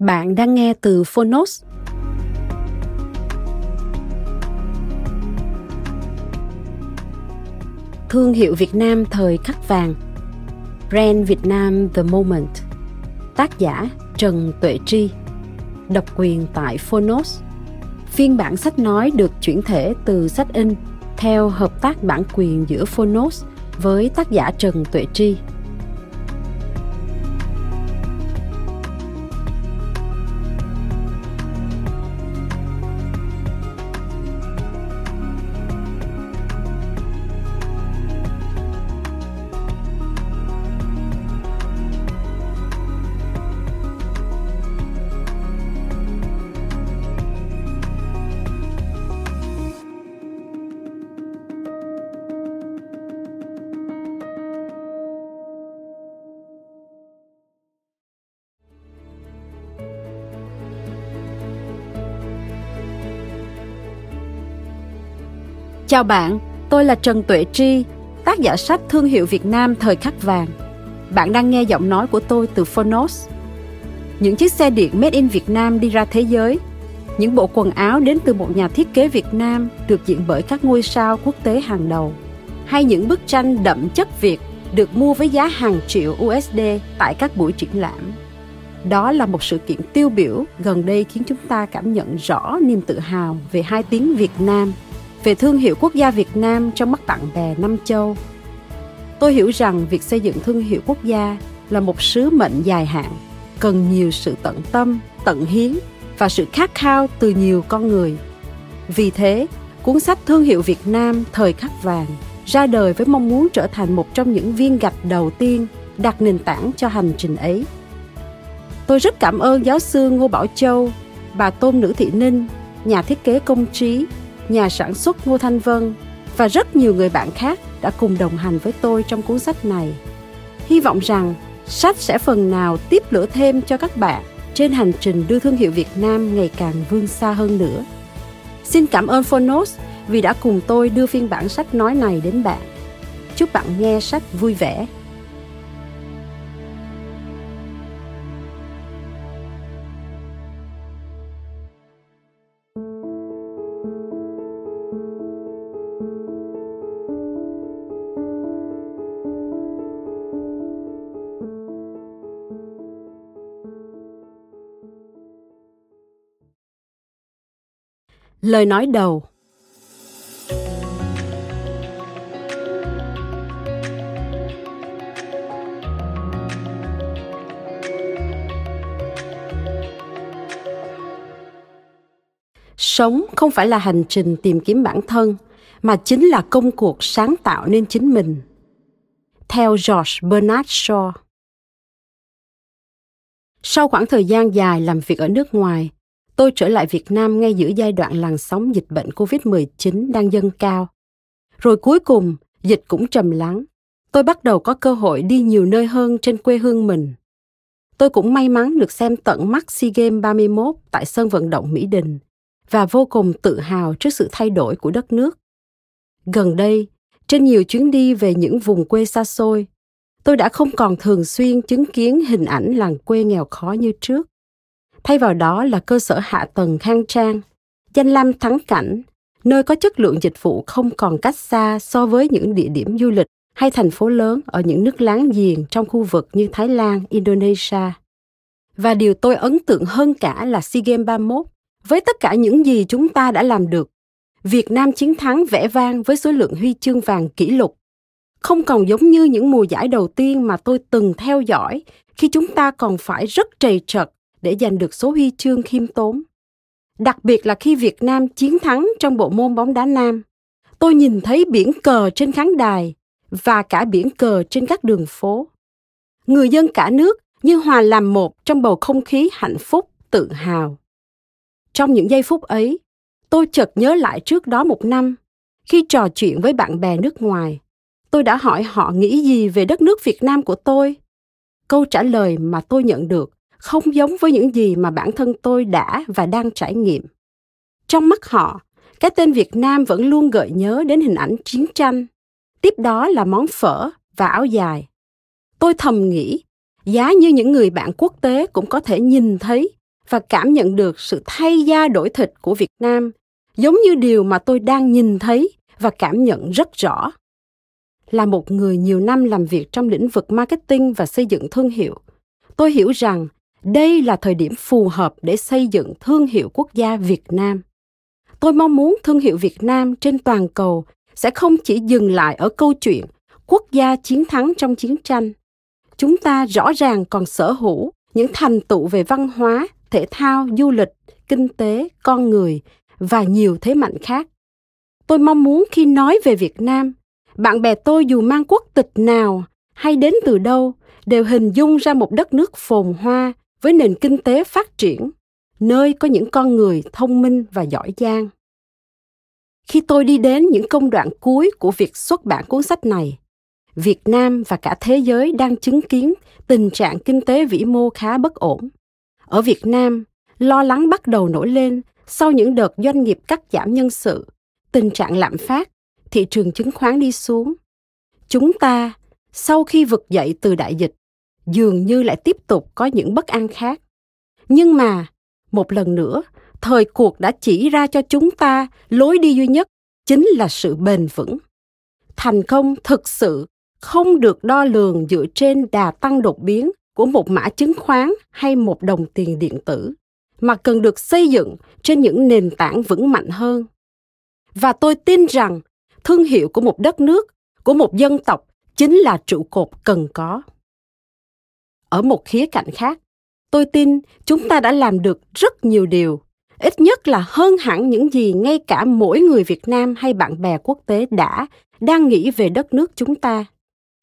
Bạn đang nghe từ Phonos. Thương hiệu Việt Nam thời khắc vàng Brand Việt Nam The Moment Tác giả Trần Tuệ Tri Độc quyền tại Phonos Phiên bản sách nói được chuyển thể từ sách in theo hợp tác bản quyền giữa Phonos với tác giả Trần Tuệ Tri. Chào bạn, tôi là Trần Tuệ Tri, tác giả sách Thương hiệu Việt Nam thời khắc vàng. Bạn đang nghe giọng nói của tôi từ Phonos. Những chiếc xe điện made in Việt Nam đi ra thế giới, những bộ quần áo đến từ một nhà thiết kế Việt Nam được diện bởi các ngôi sao quốc tế hàng đầu, hay những bức tranh đậm chất Việt được mua với giá hàng triệu USD tại các buổi triển lãm. Đó là một sự kiện tiêu biểu gần đây khiến chúng ta cảm nhận rõ niềm tự hào về hai tiếng Việt Nam về thương hiệu quốc gia Việt Nam trong mắt bạn bè năm châu. Tôi hiểu rằng việc xây dựng thương hiệu quốc gia là một sứ mệnh dài hạn, cần nhiều sự tận tâm, tận hiến và sự khát khao từ nhiều con người. Vì thế, cuốn sách Thương hiệu Việt Nam thời khắc vàng ra đời với mong muốn trở thành một trong những viên gạch đầu tiên đặt nền tảng cho hành trình ấy. Tôi rất cảm ơn giáo sư Ngô Bảo Châu, bà Tôn Nữ Thị Ninh, nhà thiết kế công trí nhà sản xuất Ngô Thanh Vân và rất nhiều người bạn khác đã cùng đồng hành với tôi trong cuốn sách này. Hy vọng rằng sách sẽ phần nào tiếp lửa thêm cho các bạn trên hành trình đưa thương hiệu Việt Nam ngày càng vươn xa hơn nữa. Xin cảm ơn Phonos vì đã cùng tôi đưa phiên bản sách nói này đến bạn. Chúc bạn nghe sách vui vẻ. Lời nói đầu Sống không phải là hành trình tìm kiếm bản thân, mà chính là công cuộc sáng tạo nên chính mình. Theo George Bernard Shaw Sau khoảng thời gian dài làm việc ở nước ngoài, tôi trở lại Việt Nam ngay giữa giai đoạn làn sóng dịch bệnh COVID-19 đang dâng cao. Rồi cuối cùng, dịch cũng trầm lắng. Tôi bắt đầu có cơ hội đi nhiều nơi hơn trên quê hương mình. Tôi cũng may mắn được xem tận mắt SEA Games 31 tại sân vận động Mỹ Đình và vô cùng tự hào trước sự thay đổi của đất nước. Gần đây, trên nhiều chuyến đi về những vùng quê xa xôi, tôi đã không còn thường xuyên chứng kiến hình ảnh làng quê nghèo khó như trước thay vào đó là cơ sở hạ tầng khang trang, danh lam thắng cảnh, nơi có chất lượng dịch vụ không còn cách xa so với những địa điểm du lịch hay thành phố lớn ở những nước láng giềng trong khu vực như Thái Lan, Indonesia. Và điều tôi ấn tượng hơn cả là SEA Games 31. Với tất cả những gì chúng ta đã làm được, Việt Nam chiến thắng vẻ vang với số lượng huy chương vàng kỷ lục. Không còn giống như những mùa giải đầu tiên mà tôi từng theo dõi khi chúng ta còn phải rất trầy trật để giành được số huy chương khiêm tốn. Đặc biệt là khi Việt Nam chiến thắng trong bộ môn bóng đá nam. Tôi nhìn thấy biển cờ trên khán đài và cả biển cờ trên các đường phố. Người dân cả nước như hòa làm một trong bầu không khí hạnh phúc, tự hào. Trong những giây phút ấy, tôi chợt nhớ lại trước đó một năm, khi trò chuyện với bạn bè nước ngoài, tôi đã hỏi họ nghĩ gì về đất nước Việt Nam của tôi. Câu trả lời mà tôi nhận được không giống với những gì mà bản thân tôi đã và đang trải nghiệm. Trong mắt họ, cái tên Việt Nam vẫn luôn gợi nhớ đến hình ảnh chiến tranh. Tiếp đó là món phở và áo dài. Tôi thầm nghĩ, giá như những người bạn quốc tế cũng có thể nhìn thấy và cảm nhận được sự thay da đổi thịt của Việt Nam, giống như điều mà tôi đang nhìn thấy và cảm nhận rất rõ. Là một người nhiều năm làm việc trong lĩnh vực marketing và xây dựng thương hiệu, tôi hiểu rằng đây là thời điểm phù hợp để xây dựng thương hiệu quốc gia Việt Nam. Tôi mong muốn thương hiệu Việt Nam trên toàn cầu sẽ không chỉ dừng lại ở câu chuyện quốc gia chiến thắng trong chiến tranh. Chúng ta rõ ràng còn sở hữu những thành tựu về văn hóa, thể thao, du lịch, kinh tế, con người và nhiều thế mạnh khác. Tôi mong muốn khi nói về Việt Nam, bạn bè tôi dù mang quốc tịch nào hay đến từ đâu đều hình dung ra một đất nước phồn hoa với nền kinh tế phát triển, nơi có những con người thông minh và giỏi giang. Khi tôi đi đến những công đoạn cuối của việc xuất bản cuốn sách này, Việt Nam và cả thế giới đang chứng kiến tình trạng kinh tế vĩ mô khá bất ổn. Ở Việt Nam, lo lắng bắt đầu nổi lên sau những đợt doanh nghiệp cắt giảm nhân sự, tình trạng lạm phát, thị trường chứng khoán đi xuống. Chúng ta, sau khi vực dậy từ đại dịch, dường như lại tiếp tục có những bất an khác. Nhưng mà, một lần nữa, thời cuộc đã chỉ ra cho chúng ta lối đi duy nhất chính là sự bền vững. Thành công thực sự không được đo lường dựa trên đà tăng đột biến của một mã chứng khoán hay một đồng tiền điện tử mà cần được xây dựng trên những nền tảng vững mạnh hơn và tôi tin rằng thương hiệu của một đất nước của một dân tộc chính là trụ cột cần có ở một khía cạnh khác. Tôi tin chúng ta đã làm được rất nhiều điều ít nhất là hơn hẳn những gì ngay cả mỗi người việt nam hay bạn bè quốc tế đã đang nghĩ về đất nước chúng ta.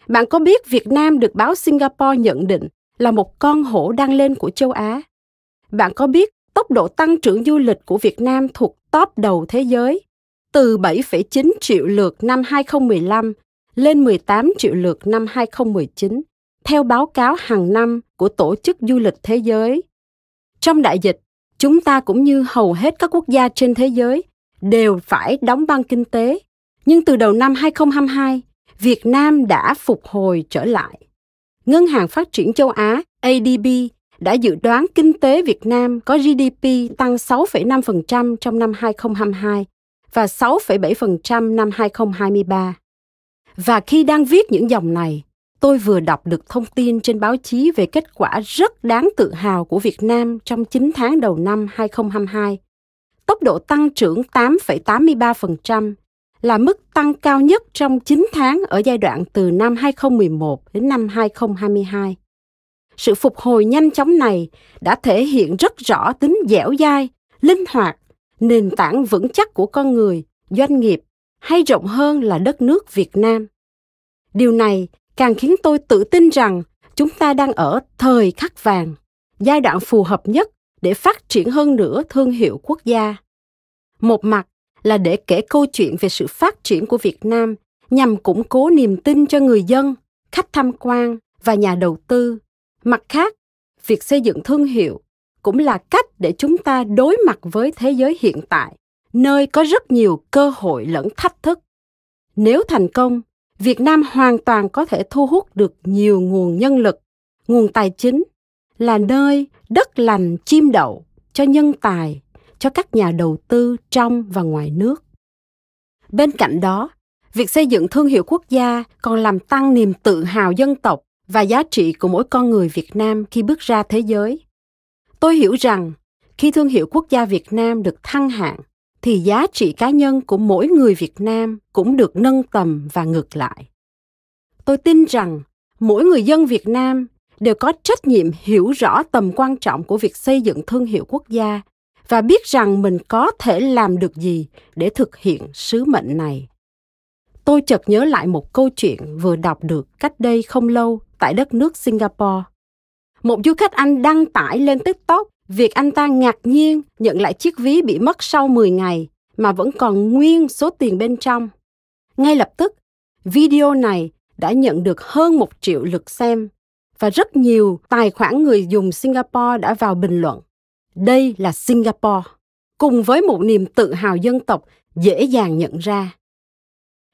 Bạn có biết việt nam được báo singapore nhận định là một con hổ đang lên của châu á? Bạn có biết tốc độ tăng trưởng du lịch của Việt Nam thuộc top đầu thế giới, từ 7,9 triệu lượt năm 2015 lên 18 triệu lượt năm 2019, theo báo cáo hàng năm của Tổ chức Du lịch Thế giới. Trong đại dịch, chúng ta cũng như hầu hết các quốc gia trên thế giới đều phải đóng băng kinh tế, nhưng từ đầu năm 2022, Việt Nam đã phục hồi trở lại. Ngân hàng Phát triển châu Á ADB đã dự đoán kinh tế Việt Nam có GDP tăng 6,5% trong năm 2022 và 6,7% năm 2023. Và khi đang viết những dòng này, tôi vừa đọc được thông tin trên báo chí về kết quả rất đáng tự hào của Việt Nam trong 9 tháng đầu năm 2022. Tốc độ tăng trưởng 8,83% là mức tăng cao nhất trong 9 tháng ở giai đoạn từ năm 2011 đến năm 2022 sự phục hồi nhanh chóng này đã thể hiện rất rõ tính dẻo dai linh hoạt nền tảng vững chắc của con người doanh nghiệp hay rộng hơn là đất nước việt nam điều này càng khiến tôi tự tin rằng chúng ta đang ở thời khắc vàng, giai đoạn phù hợp nhất để phát triển hơn nữa thương hiệu quốc gia. Một mặt là để kể câu chuyện về sự phát triển của việt nam nhằm củng cố niềm tin cho người dân, khách tham quan và nhà đầu tư. Mặt khác, việc xây dựng thương hiệu cũng là cách để chúng ta đối mặt với thế giới hiện tại, nơi có rất nhiều cơ hội lẫn thách thức. Nếu thành công việt nam hoàn toàn có thể thu hút được nhiều nguồn nhân lực, nguồn tài chính, là nơi đất lành chim đậu cho nhân tài, cho các nhà đầu tư trong và ngoài nước bên cạnh đó, việc xây dựng thương hiệu quốc gia còn làm tăng niềm tự hào dân tộc và giá trị của mỗi con người Việt Nam khi bước ra thế giới. Tôi hiểu rằng khi thương hiệu quốc gia Việt Nam được thăng hạng thì giá trị cá nhân của mỗi người Việt Nam cũng được nâng tầm và ngược lại. Tôi tin rằng mỗi người dân Việt Nam đều có trách nhiệm hiểu rõ tầm quan trọng của việc xây dựng thương hiệu quốc gia và biết rằng mình có thể làm được gì để thực hiện sứ mệnh này. Tôi chợt nhớ lại một câu chuyện vừa đọc được cách đây không lâu tại đất nước Singapore. Một du khách Anh đăng tải lên TikTok việc anh ta ngạc nhiên nhận lại chiếc ví bị mất sau 10 ngày mà vẫn còn nguyên số tiền bên trong. Ngay lập tức, video này đã nhận được hơn một triệu lượt xem và rất nhiều tài khoản người dùng Singapore đã vào bình luận. Đây là Singapore, cùng với một niềm tự hào dân tộc dễ dàng nhận ra.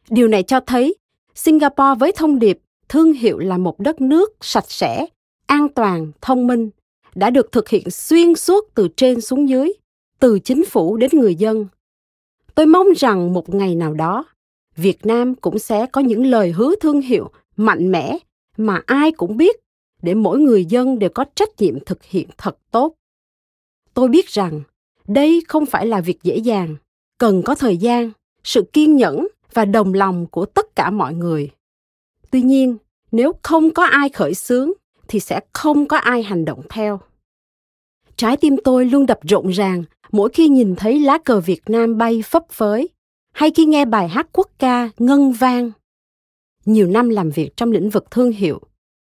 Điều này cho thấy Singapore với thông điệp thương hiệu là một đất nước sạch sẽ, an toàn, thông minh đã được thực hiện xuyên suốt từ trên xuống dưới, từ chính phủ đến người dân. Tôi mong rằng một ngày nào đó, Việt Nam cũng sẽ có những lời hứa thương hiệu mạnh mẽ mà ai cũng biết để mỗi người dân đều có trách nhiệm thực hiện thật tốt. Tôi biết rằng đây không phải là việc dễ dàng, cần có thời gian, sự kiên nhẫn và đồng lòng của tất cả mọi người. Tuy nhiên, nếu không có ai khởi xướng thì sẽ không có ai hành động theo. Trái tim tôi luôn đập rộn ràng mỗi khi nhìn thấy lá cờ Việt Nam bay phấp phới hay khi nghe bài hát quốc ca ngân vang. Nhiều năm làm việc trong lĩnh vực thương hiệu,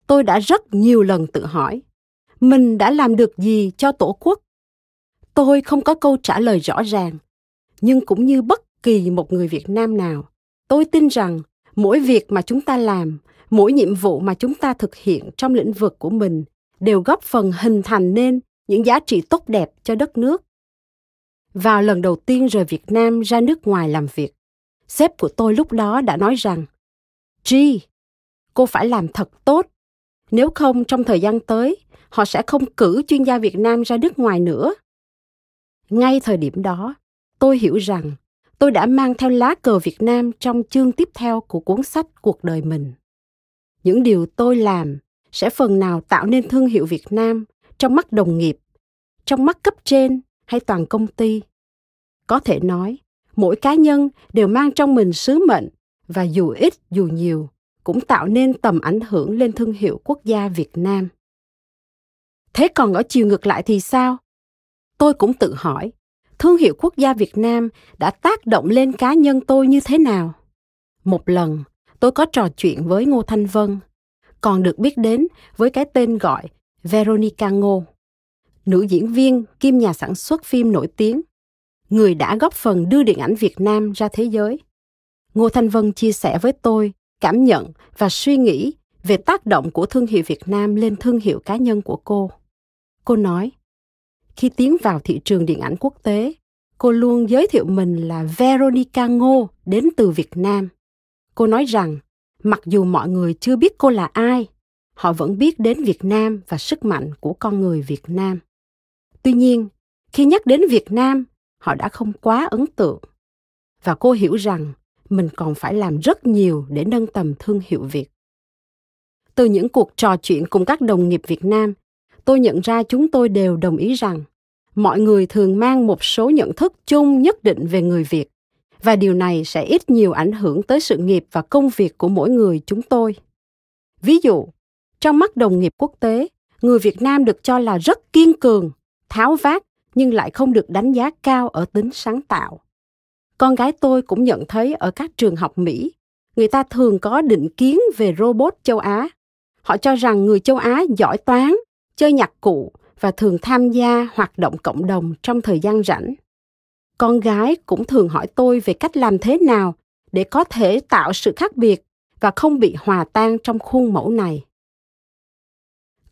tôi đã rất nhiều lần tự hỏi, mình đã làm được gì cho Tổ quốc? Tôi không có câu trả lời rõ ràng, nhưng cũng như bất kỳ một người Việt Nam nào, tôi tin rằng mỗi việc mà chúng ta làm, mỗi nhiệm vụ mà chúng ta thực hiện trong lĩnh vực của mình đều góp phần hình thành nên những giá trị tốt đẹp cho đất nước. Vào lần đầu tiên rời Việt Nam ra nước ngoài làm việc, sếp của tôi lúc đó đã nói rằng, G, cô phải làm thật tốt. Nếu không trong thời gian tới, họ sẽ không cử chuyên gia Việt Nam ra nước ngoài nữa. Ngay thời điểm đó, tôi hiểu rằng tôi đã mang theo lá cờ Việt Nam trong chương tiếp theo của cuốn sách cuộc đời mình. Những điều tôi làm sẽ phần nào tạo nên thương hiệu Việt Nam trong mắt đồng nghiệp, trong mắt cấp trên hay toàn công ty. Có thể nói, mỗi cá nhân đều mang trong mình sứ mệnh và dù ít dù nhiều cũng tạo nên tầm ảnh hưởng lên thương hiệu quốc gia Việt Nam. Thế còn ở chiều ngược lại thì sao? Tôi cũng tự hỏi, thương hiệu quốc gia Việt Nam đã tác động lên cá nhân tôi như thế nào? Một lần, tôi có trò chuyện với Ngô Thanh Vân, còn được biết đến với cái tên gọi Veronica Ngô, nữ diễn viên kim nhà sản xuất phim nổi tiếng, người đã góp phần đưa điện ảnh Việt Nam ra thế giới. Ngô Thanh Vân chia sẻ với tôi cảm nhận và suy nghĩ về tác động của thương hiệu Việt Nam lên thương hiệu cá nhân của cô. Cô nói, khi tiến vào thị trường điện ảnh quốc tế, cô luôn giới thiệu mình là Veronica Ngô đến từ Việt Nam. Cô nói rằng, mặc dù mọi người chưa biết cô là ai, họ vẫn biết đến Việt Nam và sức mạnh của con người Việt Nam. Tuy nhiên, khi nhắc đến Việt Nam, họ đã không quá ấn tượng. Và cô hiểu rằng mình còn phải làm rất nhiều để nâng tầm thương hiệu Việt. Từ những cuộc trò chuyện cùng các đồng nghiệp Việt Nam, tôi nhận ra chúng tôi đều đồng ý rằng mọi người thường mang một số nhận thức chung nhất định về người Việt và điều này sẽ ít nhiều ảnh hưởng tới sự nghiệp và công việc của mỗi người chúng tôi. Ví dụ, trong mắt đồng nghiệp quốc tế, người Việt Nam được cho là rất kiên cường, tháo vát nhưng lại không được đánh giá cao ở tính sáng tạo. Con gái tôi cũng nhận thấy ở các trường học Mỹ, người ta thường có định kiến về robot châu Á. Họ cho rằng người châu Á giỏi toán, chơi nhạc cụ và thường tham gia hoạt động cộng đồng trong thời gian rảnh. Con gái cũng thường hỏi tôi về cách làm thế nào để có thể tạo sự khác biệt và không bị hòa tan trong khuôn mẫu này.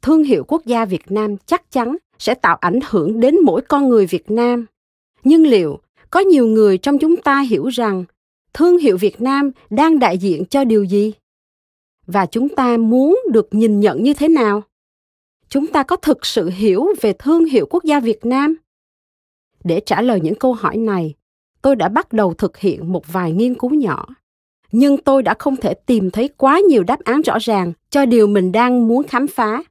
Thương hiệu quốc gia Việt Nam chắc chắn sẽ tạo ảnh hưởng đến mỗi con người Việt Nam. Nhưng liệu có nhiều người trong chúng ta hiểu rằng thương hiệu Việt Nam đang đại diện cho điều gì? Và chúng ta muốn được nhìn nhận như thế nào? Chúng ta có thực sự hiểu về thương hiệu quốc gia Việt Nam? Để trả lời những câu hỏi này, tôi đã bắt đầu thực hiện một vài nghiên cứu nhỏ. nhưng tôi đã không thể tìm thấy quá nhiều đáp án rõ ràng cho điều mình đang muốn khám phá.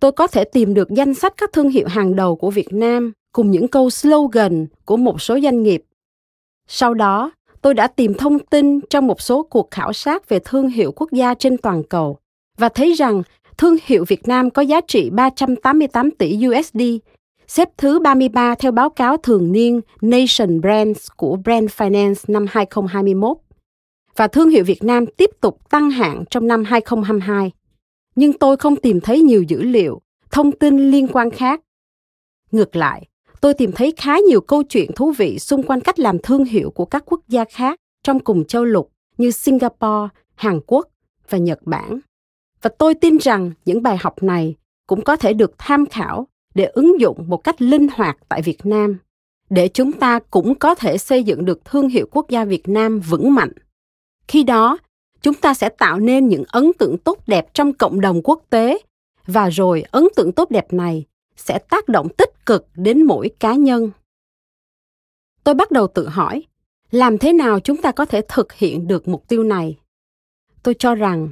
Tôi có thể tìm được danh sách các thương hiệu hàng đầu của Việt Nam cùng những câu slogan của một số doanh nghiệp. Sau đó, tôi đã tìm thông tin trong một số cuộc khảo sát về thương hiệu quốc gia trên toàn cầu và thấy rằng thương hiệu Việt Nam có giá trị 388 tỷ USD, xếp thứ 33 theo báo cáo thường niên Nation Brands của Brand Finance năm 2021. Và thương hiệu Việt Nam tiếp tục tăng hạng trong năm 2022. Nhưng tôi không tìm thấy nhiều dữ liệu, thông tin liên quan khác. Ngược lại, tôi tìm thấy khá nhiều câu chuyện thú vị xung quanh cách làm thương hiệu của các quốc gia khác trong cùng châu lục như Singapore, Hàn Quốc và Nhật Bản. Và tôi tin rằng những bài học này cũng có thể được tham khảo để ứng dụng một cách linh hoạt tại Việt Nam, để chúng ta cũng có thể xây dựng được thương hiệu quốc gia Việt Nam vững mạnh. Khi đó, chúng ta sẽ tạo nên những ấn tượng tốt đẹp trong cộng đồng quốc tế và rồi ấn tượng tốt đẹp này sẽ tác động tích cực đến mỗi cá nhân. Tôi bắt đầu tự hỏi, làm thế nào chúng ta có thể thực hiện được mục tiêu này? Tôi cho rằng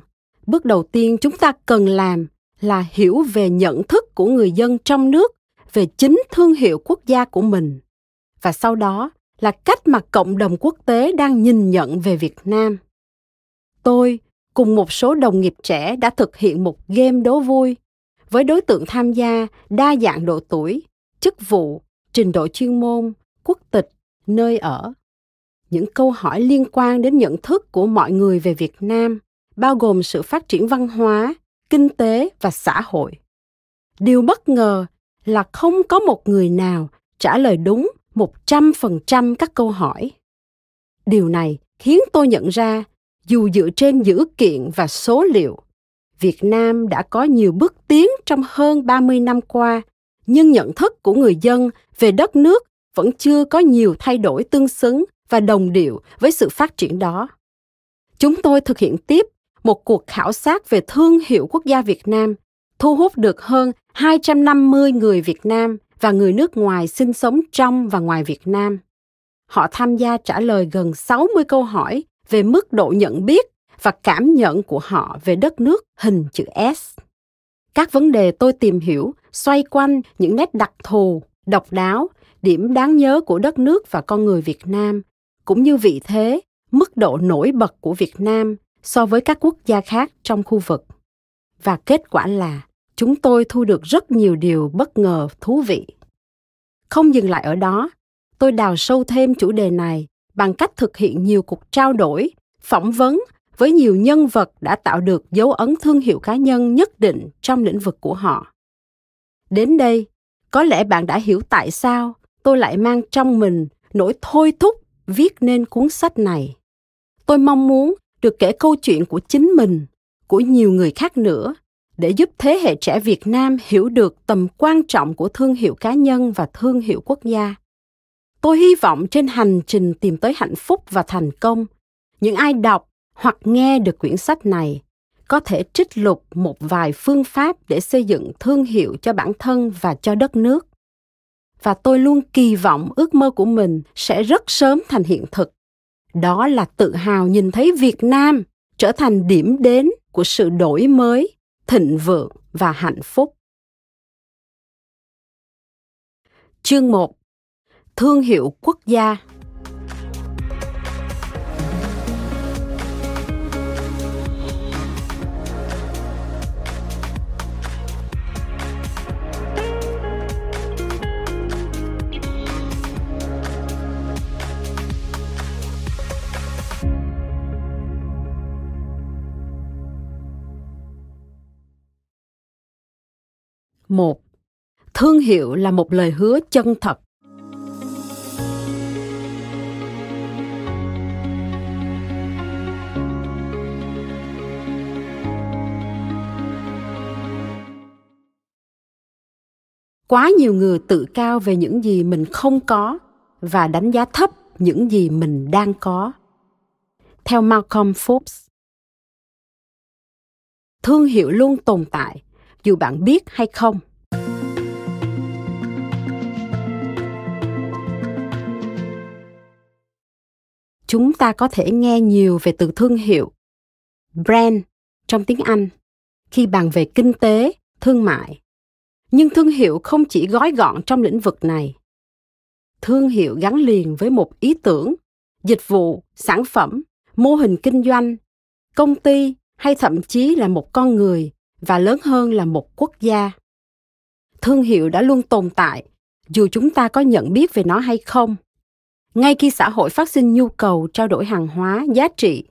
bước đầu tiên chúng ta cần làm là hiểu về nhận thức của người dân trong nước, về chính thương hiệu quốc gia của mình. Và sau đó là cách mà cộng đồng quốc tế đang nhìn nhận về việt nam. Tôi cùng một số đồng nghiệp trẻ đã thực hiện một game đố vui với đối tượng tham gia đa dạng độ tuổi, chức vụ, trình độ chuyên môn, quốc tịch, nơi ở. Những câu hỏi liên quan đến nhận thức của mọi người về việt nam, bao gồm sự phát triển văn hóa kinh tế và xã hội điều bất ngờ là không có một người nào trả lời đúng một trăm phần trăm các câu hỏi. Điều này khiến tôi nhận ra, dù dựa trên dữ kiện và số liệu, Việt Nam đã có nhiều bước tiến trong hơn 30 năm qua, nhưng nhận thức của người dân về đất nước vẫn chưa có nhiều thay đổi tương xứng và đồng điệu với sự phát triển đó. Chúng tôi thực hiện tiếp một cuộc khảo sát về thương hiệu quốc gia Việt Nam, thu hút được hơn 250 người Việt Nam và người nước ngoài sinh sống trong và ngoài Việt Nam. Họ tham gia trả lời gần 60 câu hỏi về mức độ nhận biết và cảm nhận của họ về đất nước hình chữ S. Các vấn đề tôi tìm hiểu xoay quanh những nét đặc thù, độc đáo, điểm đáng nhớ của đất nước và con người Việt Nam, cũng như vị thế, mức độ nổi bật của Việt Nam so với các quốc gia khác trong khu vực. Và kết quả là chúng tôi thu được rất nhiều điều bất ngờ thú vị. Không dừng lại ở đó, tôi đào sâu thêm chủ đề này bằng cách thực hiện nhiều cuộc trao đổi, phỏng vấn với nhiều nhân vật đã tạo được dấu ấn thương hiệu cá nhân nhất định trong lĩnh vực của họ. Đến đây, có lẽ bạn đã hiểu tại sao tôi lại mang trong mình nỗi thôi thúc viết nên cuốn sách này. Tôi mong muốn được kể câu chuyện của chính mình, của nhiều người khác nữa để giúp thế hệ trẻ Việt Nam hiểu được tầm quan trọng của thương hiệu cá nhân và thương hiệu quốc gia. Tôi hy vọng trên hành trình tìm tới hạnh phúc và thành công, những ai đọc hoặc nghe được quyển sách này có thể trích lục một vài phương pháp để xây dựng thương hiệu cho bản thân và cho đất nước. Và tôi luôn kỳ vọng ước mơ của mình sẽ rất sớm thành hiện thực. Đó là tự hào nhìn thấy Việt Nam trở thành điểm đến của sự đổi mới, thịnh vượng và hạnh phúc. Chương 1 Thương hiệu quốc gia một, thương hiệu là một lời hứa chân thật. Quá nhiều người tự cao về những gì mình không có và đánh giá thấp những gì mình đang có. Theo malcolm forbes thương hiệu luôn tồn tại dù bạn biết hay không chúng ta có thể nghe nhiều về từ thương hiệu brand trong tiếng Anh khi bàn về kinh tế, thương mại. Nhưng thương hiệu không chỉ gói gọn trong lĩnh vực này. Thương hiệu gắn liền với một ý tưởng, dịch vụ, sản phẩm, mô hình kinh doanh, công ty hay thậm chí là một con người và lớn hơn là một quốc gia. Thương hiệu đã luôn tồn tại, dù chúng ta có nhận biết về nó hay không. Ngay khi xã hội phát sinh nhu cầu trao đổi hàng hóa giá trị,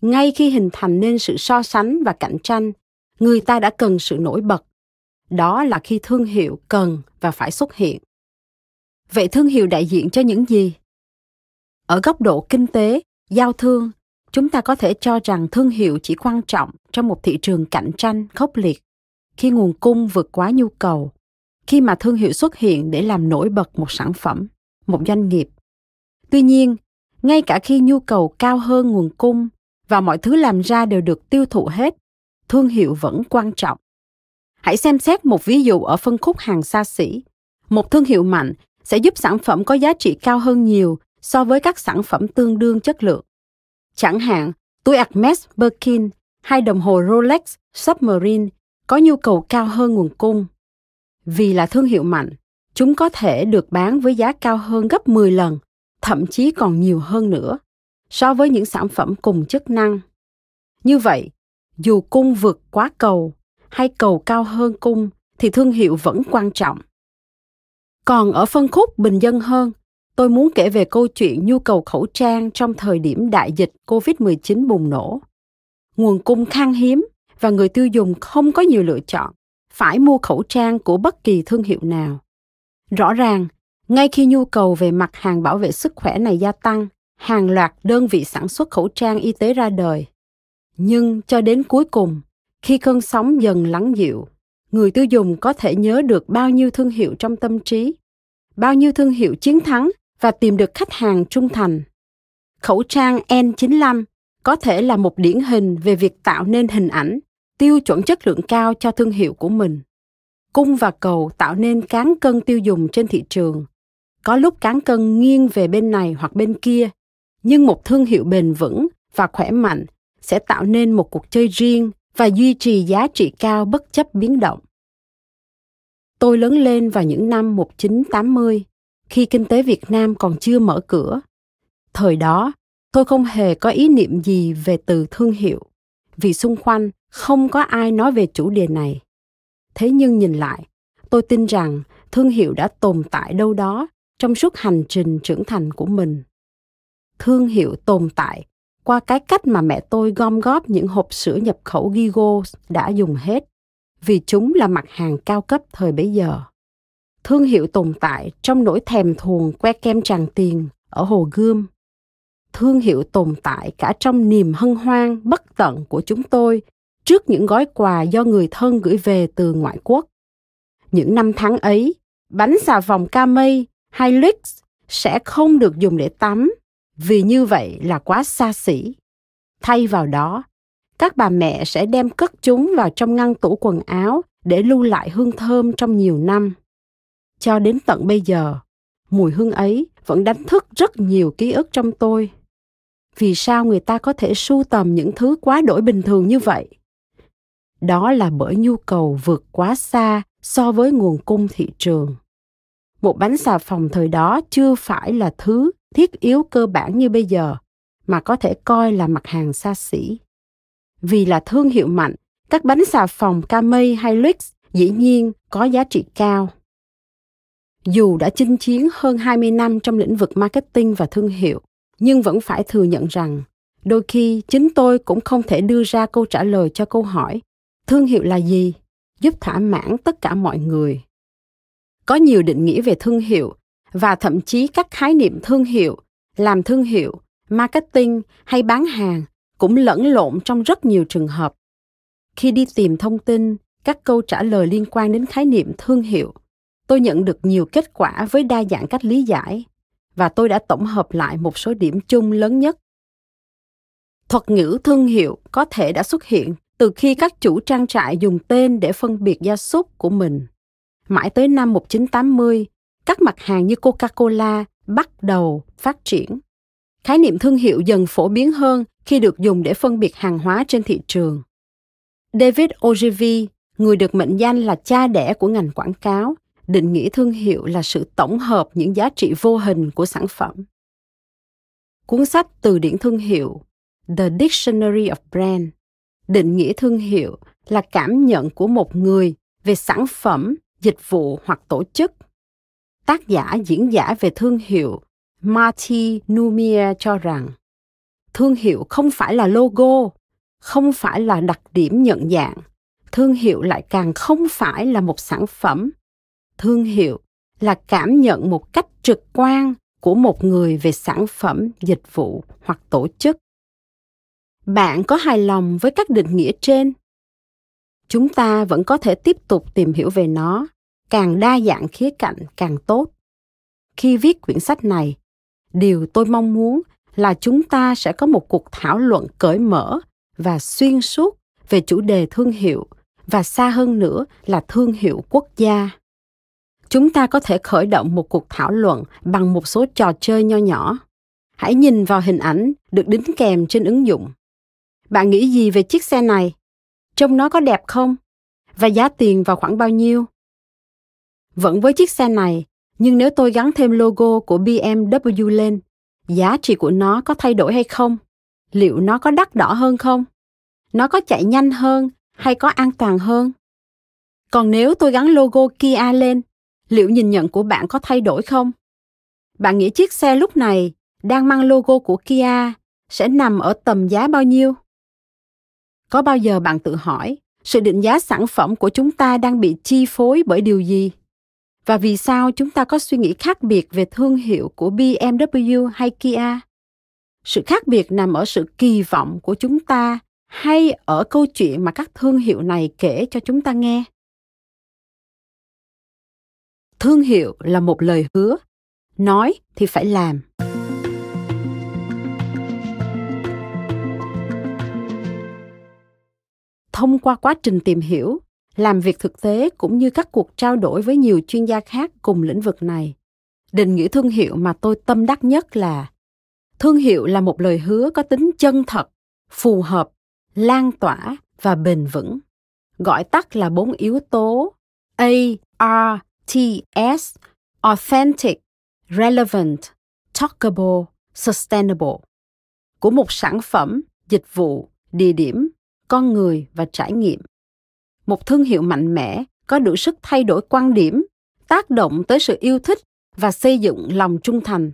ngay khi hình thành nên sự so sánh và cạnh tranh, người ta đã cần sự nổi bật. Đó là khi thương hiệu cần và phải xuất hiện. Vậy thương hiệu đại diện cho những gì? Ở góc độ kinh tế, giao thương chúng ta có thể cho rằng thương hiệu chỉ quan trọng trong một thị trường cạnh tranh khốc liệt. Khi nguồn cung vượt quá nhu cầu, khi mà thương hiệu xuất hiện để làm nổi bật một sản phẩm, một doanh nghiệp. Tuy nhiên, ngay cả khi nhu cầu cao hơn nguồn cung và mọi thứ làm ra đều được tiêu thụ hết, thương hiệu vẫn quan trọng. Hãy xem xét một ví dụ ở phân khúc hàng xa xỉ. Một thương hiệu mạnh sẽ giúp sản phẩm có giá trị cao hơn nhiều so với các sản phẩm tương đương chất lượng chẳng hạn túi Hermes Birkin hay đồng hồ Rolex Submarine có nhu cầu cao hơn nguồn cung vì là thương hiệu mạnh, chúng có thể được bán với giá cao hơn gấp 10 lần, thậm chí còn nhiều hơn nữa, so với những sản phẩm cùng chức năng. Như vậy, dù cung vượt quá cầu hay cầu cao hơn cung thì thương hiệu vẫn quan trọng. Còn ở phân khúc bình dân hơn, tôi muốn kể về câu chuyện nhu cầu khẩu trang trong thời điểm đại dịch COVID-19 bùng nổ. Nguồn cung khan hiếm và người tiêu dùng không có nhiều lựa chọn phải mua khẩu trang của bất kỳ thương hiệu nào. Rõ ràng, ngay khi nhu cầu về mặt hàng bảo vệ sức khỏe này gia tăng, hàng loạt đơn vị sản xuất khẩu trang y tế ra đời. Nhưng cho đến cuối cùng, khi cơn sóng dần lắng dịu, người tiêu dùng có thể nhớ được bao nhiêu thương hiệu trong tâm trí, bao nhiêu thương hiệu chiến thắng và tìm được khách hàng trung thành. Khẩu trang N95 có thể là một điển hình về việc tạo nên hình ảnh tiêu chuẩn chất lượng cao cho thương hiệu của mình. Cung và cầu tạo nên cán cân tiêu dùng trên thị trường. Có lúc cán cân nghiêng về bên này hoặc bên kia, nhưng một thương hiệu bền vững và khỏe mạnh sẽ tạo nên một cuộc chơi riêng và duy trì giá trị cao bất chấp biến động. Tôi lớn lên vào những năm 1980, khi kinh tế Việt Nam còn chưa mở cửa. Thời đó, tôi không hề có ý niệm gì về từ thương hiệu, vì xung quanh không có ai nói về chủ đề này thế nhưng nhìn lại tôi tin rằng thương hiệu đã tồn tại đâu đó trong suốt hành trình trưởng thành của mình thương hiệu tồn tại qua cái cách mà mẹ tôi gom góp những hộp sữa nhập khẩu Gigo đã dùng hết, vì chúng là mặt hàng cao cấp thời bấy giờ. Thương hiệu tồn tại trong nỗi thèm thuồng que kem tràng tiền ở Hồ Gươm. Thương hiệu tồn tại cả trong niềm hân hoan bất tận của chúng tôi trước những gói quà do người thân gửi về từ ngoại quốc. Những năm tháng ấy, bánh xà phòng ca mây hay Lix sẽ không được dùng để tắm vì như vậy là quá xa xỉ. Thay vào đó, các bà mẹ sẽ đem cất chúng vào trong ngăn tủ quần áo để lưu lại hương thơm trong nhiều năm. Cho đến tận bây giờ, mùi hương ấy vẫn đánh thức rất nhiều ký ức trong tôi. Vì sao người ta có thể sưu tầm những thứ quá đổi bình thường như vậy? đó là bởi nhu cầu vượt quá xa so với nguồn cung thị trường một bánh xà phòng thời đó chưa phải là thứ thiết yếu cơ bản như bây giờ mà có thể coi là mặt hàng xa xỉ vì là thương hiệu mạnh các bánh xà phòng Camay hay Lux dĩ nhiên có giá trị cao. Dù đã chinh chiến hơn 20 năm trong lĩnh vực marketing và thương hiệu, nhưng vẫn phải thừa nhận rằng đôi khi chính tôi cũng không thể đưa ra câu trả lời cho câu hỏi thương hiệu là gì? giúp thỏa mãn tất cả mọi người. Có nhiều định nghĩa về thương hiệu và thậm chí các khái niệm thương hiệu làm thương hiệu marketing hay bán hàng cũng lẫn lộn trong rất nhiều trường hợp. Khi đi tìm thông tin các câu trả lời liên quan đến khái niệm thương hiệu tôi nhận được nhiều kết quả với đa dạng cách lý giải và tôi đã tổng hợp lại một số điểm chung lớn nhất thuật ngữ thương hiệu có thể đã xuất hiện từ khi các chủ trang trại dùng tên để phân biệt gia súc của mình. Mãi tới năm 1980, các mặt hàng như Coca-Cola bắt đầu phát triển. khái niệm thương hiệu dần phổ biến hơn khi được dùng để phân biệt hàng hóa trên thị trường. David Ogilvy, người được mệnh danh là cha đẻ của ngành quảng cáo, định nghĩa thương hiệu là sự tổng hợp những giá trị vô hình của sản phẩm. Cuốn sách Từ điển thương hiệu The Dictionary of Brand định nghĩa thương hiệu là cảm nhận của một người về sản phẩm, dịch vụ hoặc tổ chức. Tác giả diễn giả về thương hiệu Marty Numier cho rằng thương hiệu không phải là logo, không phải là đặc điểm nhận dạng, thương hiệu lại càng không phải là một sản phẩm. Thương hiệu là cảm nhận một cách trực quan của một người về sản phẩm, dịch vụ hoặc tổ chức. Bạn có hài lòng với các định nghĩa trên? Chúng ta vẫn có thể tiếp tục tìm hiểu về nó, càng đa dạng khía cạnh càng tốt. Khi viết quyển sách này, điều tôi mong muốn là chúng ta sẽ có một cuộc thảo luận cởi mở và xuyên suốt về chủ đề thương hiệu và xa hơn nữa là thương hiệu quốc gia chúng ta có thể khởi động một cuộc thảo luận bằng một số trò chơi nho nhỏ. Hãy nhìn vào hình ảnh được đính kèm trên ứng dụng. Bạn nghĩ gì về chiếc xe này? Trông nó có đẹp không? Và giá tiền vào khoảng bao nhiêu? Vẫn với chiếc xe này, nhưng nếu tôi gắn thêm logo của bmw lên, giá trị của nó có thay đổi hay không? Liệu nó có đắt đỏ hơn không? Nó có chạy nhanh hơn hay có an toàn hơn? Còn nếu tôi gắn logo kia lên liệu nhìn nhận của bạn có thay đổi không? Bạn nghĩ chiếc xe lúc này đang mang logo của kia sẽ nằm ở tầm giá bao nhiêu? Có bao giờ bạn tự hỏi, sự định giá sản phẩm của chúng ta đang bị chi phối bởi điều gì? Và vì sao chúng ta có suy nghĩ khác biệt về thương hiệu của bmw hay kia? Sự khác biệt nằm ở sự kỳ vọng của chúng ta hay ở câu chuyện mà các thương hiệu này kể cho chúng ta nghe? Thương hiệu là một lời hứa. Nói thì phải làm. Thông qua quá trình tìm hiểu, làm việc thực tế cũng như các cuộc trao đổi với nhiều chuyên gia khác cùng lĩnh vực này, định nghĩa thương hiệu mà tôi tâm đắc nhất là, thương hiệu là một lời hứa có tính chân thật, phù hợp, lan tỏa và bền vững. Gọi tắt là bốn yếu tố a, r t s, authentic, relevant, talkable, sustainable. Của một sản phẩm, dịch vụ, địa điểm, con người và trải nghiệm. Một thương hiệu mạnh mẽ, có đủ sức thay đổi quan điểm, tác động tới sự yêu thích và xây dựng lòng trung thành.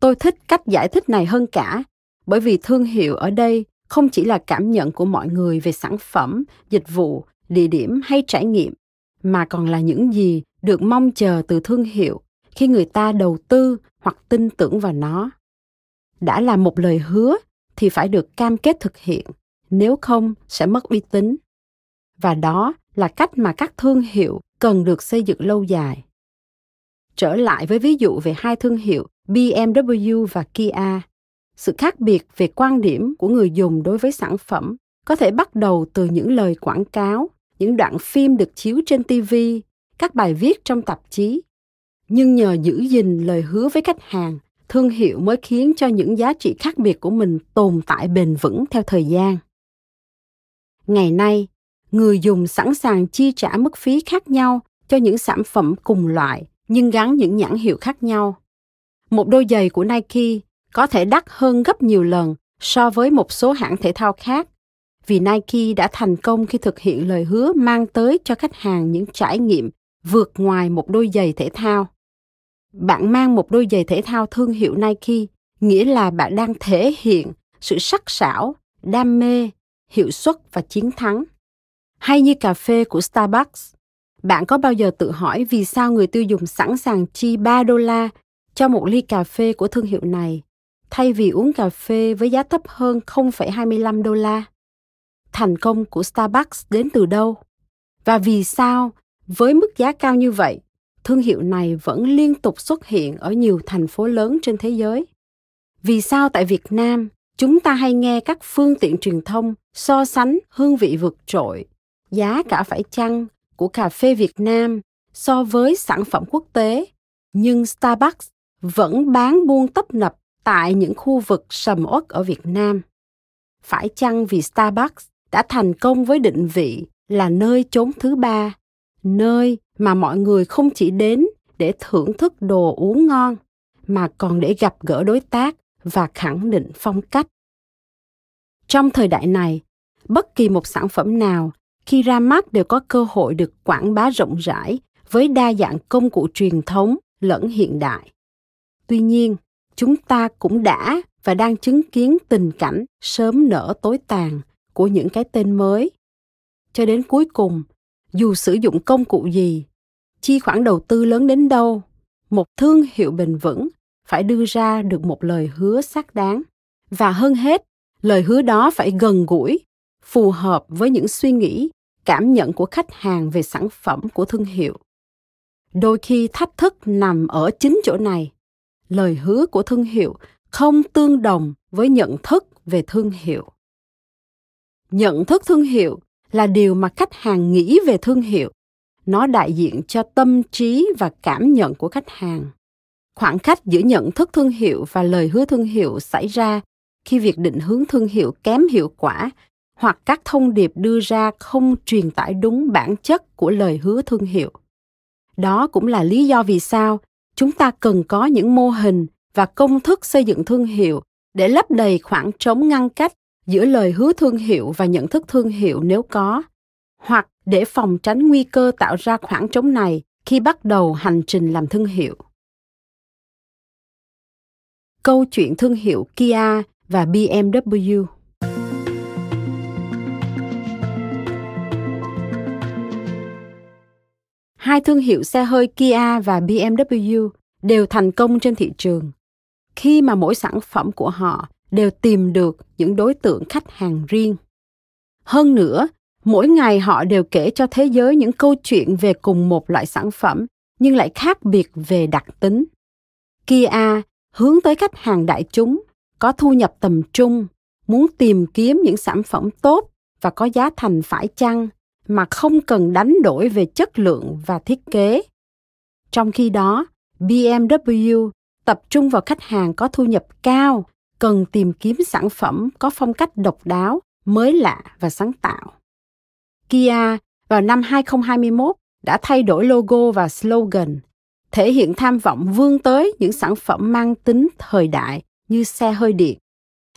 Tôi thích cách giải thích này hơn cả, bởi vì thương hiệu ở đây không chỉ là cảm nhận của mọi người về sản phẩm, dịch vụ, địa điểm hay trải nghiệm, mà còn là những gì được mong chờ từ thương hiệu khi người ta đầu tư hoặc tin tưởng vào nó. Đã là một lời hứa thì phải được cam kết thực hiện, nếu không sẽ mất uy tín. Và đó là cách mà các thương hiệu cần được xây dựng lâu dài. Trở lại với ví dụ về hai thương hiệu bmw và kia. Sự khác biệt về quan điểm của người dùng đối với sản phẩm có thể bắt đầu từ những lời quảng cáo, những đoạn phim được chiếu trên tv các bài viết trong tạp chí. Nhưng nhờ giữ gìn lời hứa với khách hàng, thương hiệu mới khiến cho những giá trị khác biệt của mình tồn tại bền vững theo thời gian. Ngày nay, người dùng sẵn sàng chi trả mức phí khác nhau cho những sản phẩm cùng loại, nhưng gắn những nhãn hiệu khác nhau. Một đôi giày của nike có thể đắt hơn gấp nhiều lần so với một số hãng thể thao khác, vì Nike đã thành công khi thực hiện lời hứa mang tới cho khách hàng những trải nghiệm vượt ngoài một đôi giày thể thao. Bạn mang một đôi giày thể thao thương hiệu Nike, nghĩa là bạn đang thể hiện sự sắc sảo, đam mê, hiệu suất và chiến thắng. Hay như cà phê của Starbucks, bạn có bao giờ tự hỏi vì sao người tiêu dùng sẵn sàng chi 3 đô la cho một ly cà phê của thương hiệu này, thay vì uống cà phê với giá thấp hơn 0,25 đô la? Thành công của Starbucks đến từ đâu? Và vì sao với mức giá cao như vậy, thương hiệu này vẫn liên tục xuất hiện ở nhiều thành phố lớn trên thế giới. Vì sao tại Việt Nam, chúng ta hay nghe các phương tiện truyền thông so sánh hương vị vượt trội, giá cả phải chăng của cà phê Việt Nam so với sản phẩm quốc tế, nhưng Starbucks vẫn bán buôn tấp nập tại những khu vực sầm uất ở Việt Nam. Phải chăng vì Starbucks đã thành công với định vị là nơi chốn thứ ba, nơi mà mọi người không chỉ đến để thưởng thức đồ uống ngon mà còn để gặp gỡ đối tác và khẳng định phong cách. Trong thời đại này, bất kỳ một sản phẩm nào khi ra mắt đều có cơ hội được quảng bá rộng rãi với đa dạng công cụ truyền thống lẫn hiện đại. Tuy nhiên, chúng ta cũng đã và đang chứng kiến tình cảnh sớm nở tối tàn của những cái tên mới. Cho đến cuối cùng, dù sử dụng công cụ gì, chi khoản đầu tư lớn đến đâu, một thương hiệu bền vững phải đưa ra được một lời hứa xác đáng và hơn hết, lời hứa đó phải gần gũi, phù hợp với những suy nghĩ, cảm nhận của khách hàng về sản phẩm của thương hiệu. Đôi khi thách thức nằm ở chính chỗ này. Lời hứa của thương hiệu không tương đồng với nhận thức về thương hiệu nhận thức thương hiệu là điều mà khách hàng nghĩ về thương hiệu. Nó đại diện cho tâm trí và cảm nhận của khách hàng. Khoảng cách giữa nhận thức thương hiệu và lời hứa thương hiệu xảy ra khi việc định hướng thương hiệu kém hiệu quả hoặc các thông điệp đưa ra không truyền tải đúng bản chất của lời hứa thương hiệu. Đó cũng là lý do vì sao chúng ta cần có những mô hình và công thức xây dựng thương hiệu để lấp đầy khoảng trống ngăn cách giữa lời hứa thương hiệu và nhận thức thương hiệu nếu có, hoặc để phòng tránh nguy cơ tạo ra khoảng trống này khi bắt đầu hành trình làm thương hiệu. Câu chuyện thương hiệu kia và bmw hai thương hiệu xe hơi kia và bmw đều thành công trên thị trường. Khi mà mỗi sản phẩm của họ đều tìm được những đối tượng khách hàng riêng. Hơn nữa, mỗi ngày họ đều kể cho thế giới những câu chuyện về cùng một loại sản phẩm, nhưng lại khác biệt về đặc tính. Kia hướng tới khách hàng đại chúng, có thu nhập tầm trung, muốn tìm kiếm những sản phẩm tốt và có giá thành phải chăng mà không cần đánh đổi về chất lượng và thiết kế. Trong khi đó bmw tập trung vào khách hàng có thu nhập cao cần tìm kiếm sản phẩm có phong cách độc đáo, mới lạ và sáng tạo. Kia vào năm 2021 đã thay đổi logo và slogan, thể hiện tham vọng vươn tới những sản phẩm mang tính thời đại như xe hơi điện.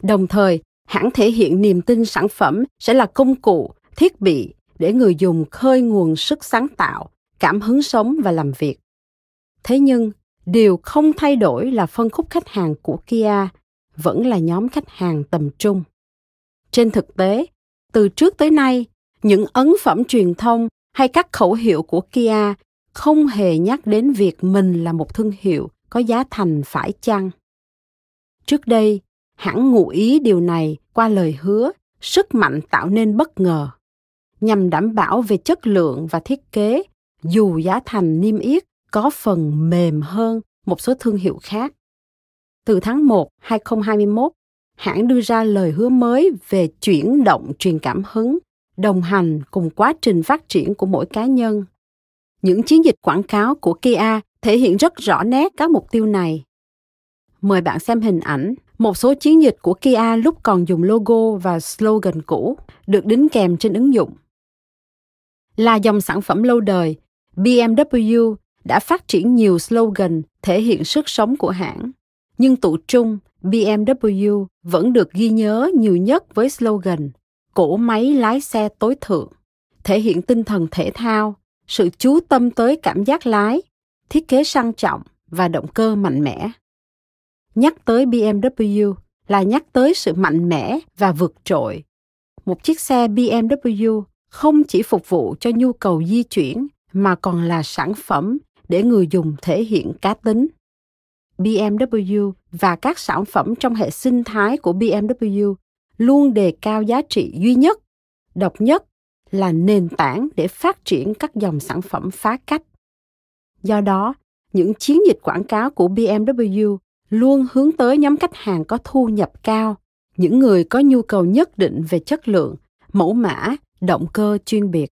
Đồng thời, hãng thể hiện niềm tin sản phẩm sẽ là công cụ, thiết bị để người dùng khơi nguồn sức sáng tạo, cảm hứng sống và làm việc. Thế nhưng, điều không thay đổi là phân khúc khách hàng của Kia vẫn là nhóm khách hàng tầm trung. Trên thực tế, từ trước tới nay, những ấn phẩm truyền thông hay các khẩu hiệu của Kia không hề nhắc đến việc mình là một thương hiệu có giá thành phải chăng. Trước đây, hãng ngụ ý điều này qua lời hứa sức mạnh tạo nên bất ngờ nhằm đảm bảo về chất lượng và thiết kế dù giá thành niêm yết có phần mềm hơn một số thương hiệu khác. Từ tháng 1, 2021, hãng đưa ra lời hứa mới về chuyển động truyền cảm hứng, đồng hành cùng quá trình phát triển của mỗi cá nhân. Những chiến dịch quảng cáo của Kia thể hiện rất rõ nét các mục tiêu này. Mời bạn xem hình ảnh một số chiến dịch của Kia lúc còn dùng logo và slogan cũ được đính kèm trên ứng dụng. Là dòng sản phẩm lâu đời, BMW đã phát triển nhiều slogan thể hiện sức sống của hãng nhưng tụ trung BMW vẫn được ghi nhớ nhiều nhất với slogan cổ máy lái xe tối thượng, thể hiện tinh thần thể thao, sự chú tâm tới cảm giác lái, thiết kế sang trọng và động cơ mạnh mẽ. Nhắc tới BMW là nhắc tới sự mạnh mẽ và vượt trội. Một chiếc xe BMW không chỉ phục vụ cho nhu cầu di chuyển mà còn là sản phẩm để người dùng thể hiện cá tính. BMW và các sản phẩm trong hệ sinh thái của BMW luôn đề cao giá trị duy nhất, độc nhất là nền tảng để phát triển các dòng sản phẩm phá cách. Do đó, những chiến dịch quảng cáo của BMW luôn hướng tới nhóm khách hàng có thu nhập cao, những người có nhu cầu nhất định về chất lượng, mẫu mã, động cơ chuyên biệt.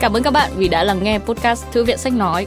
Cảm ơn các bạn vì đã lắng nghe podcast Thư viện Sách Nói.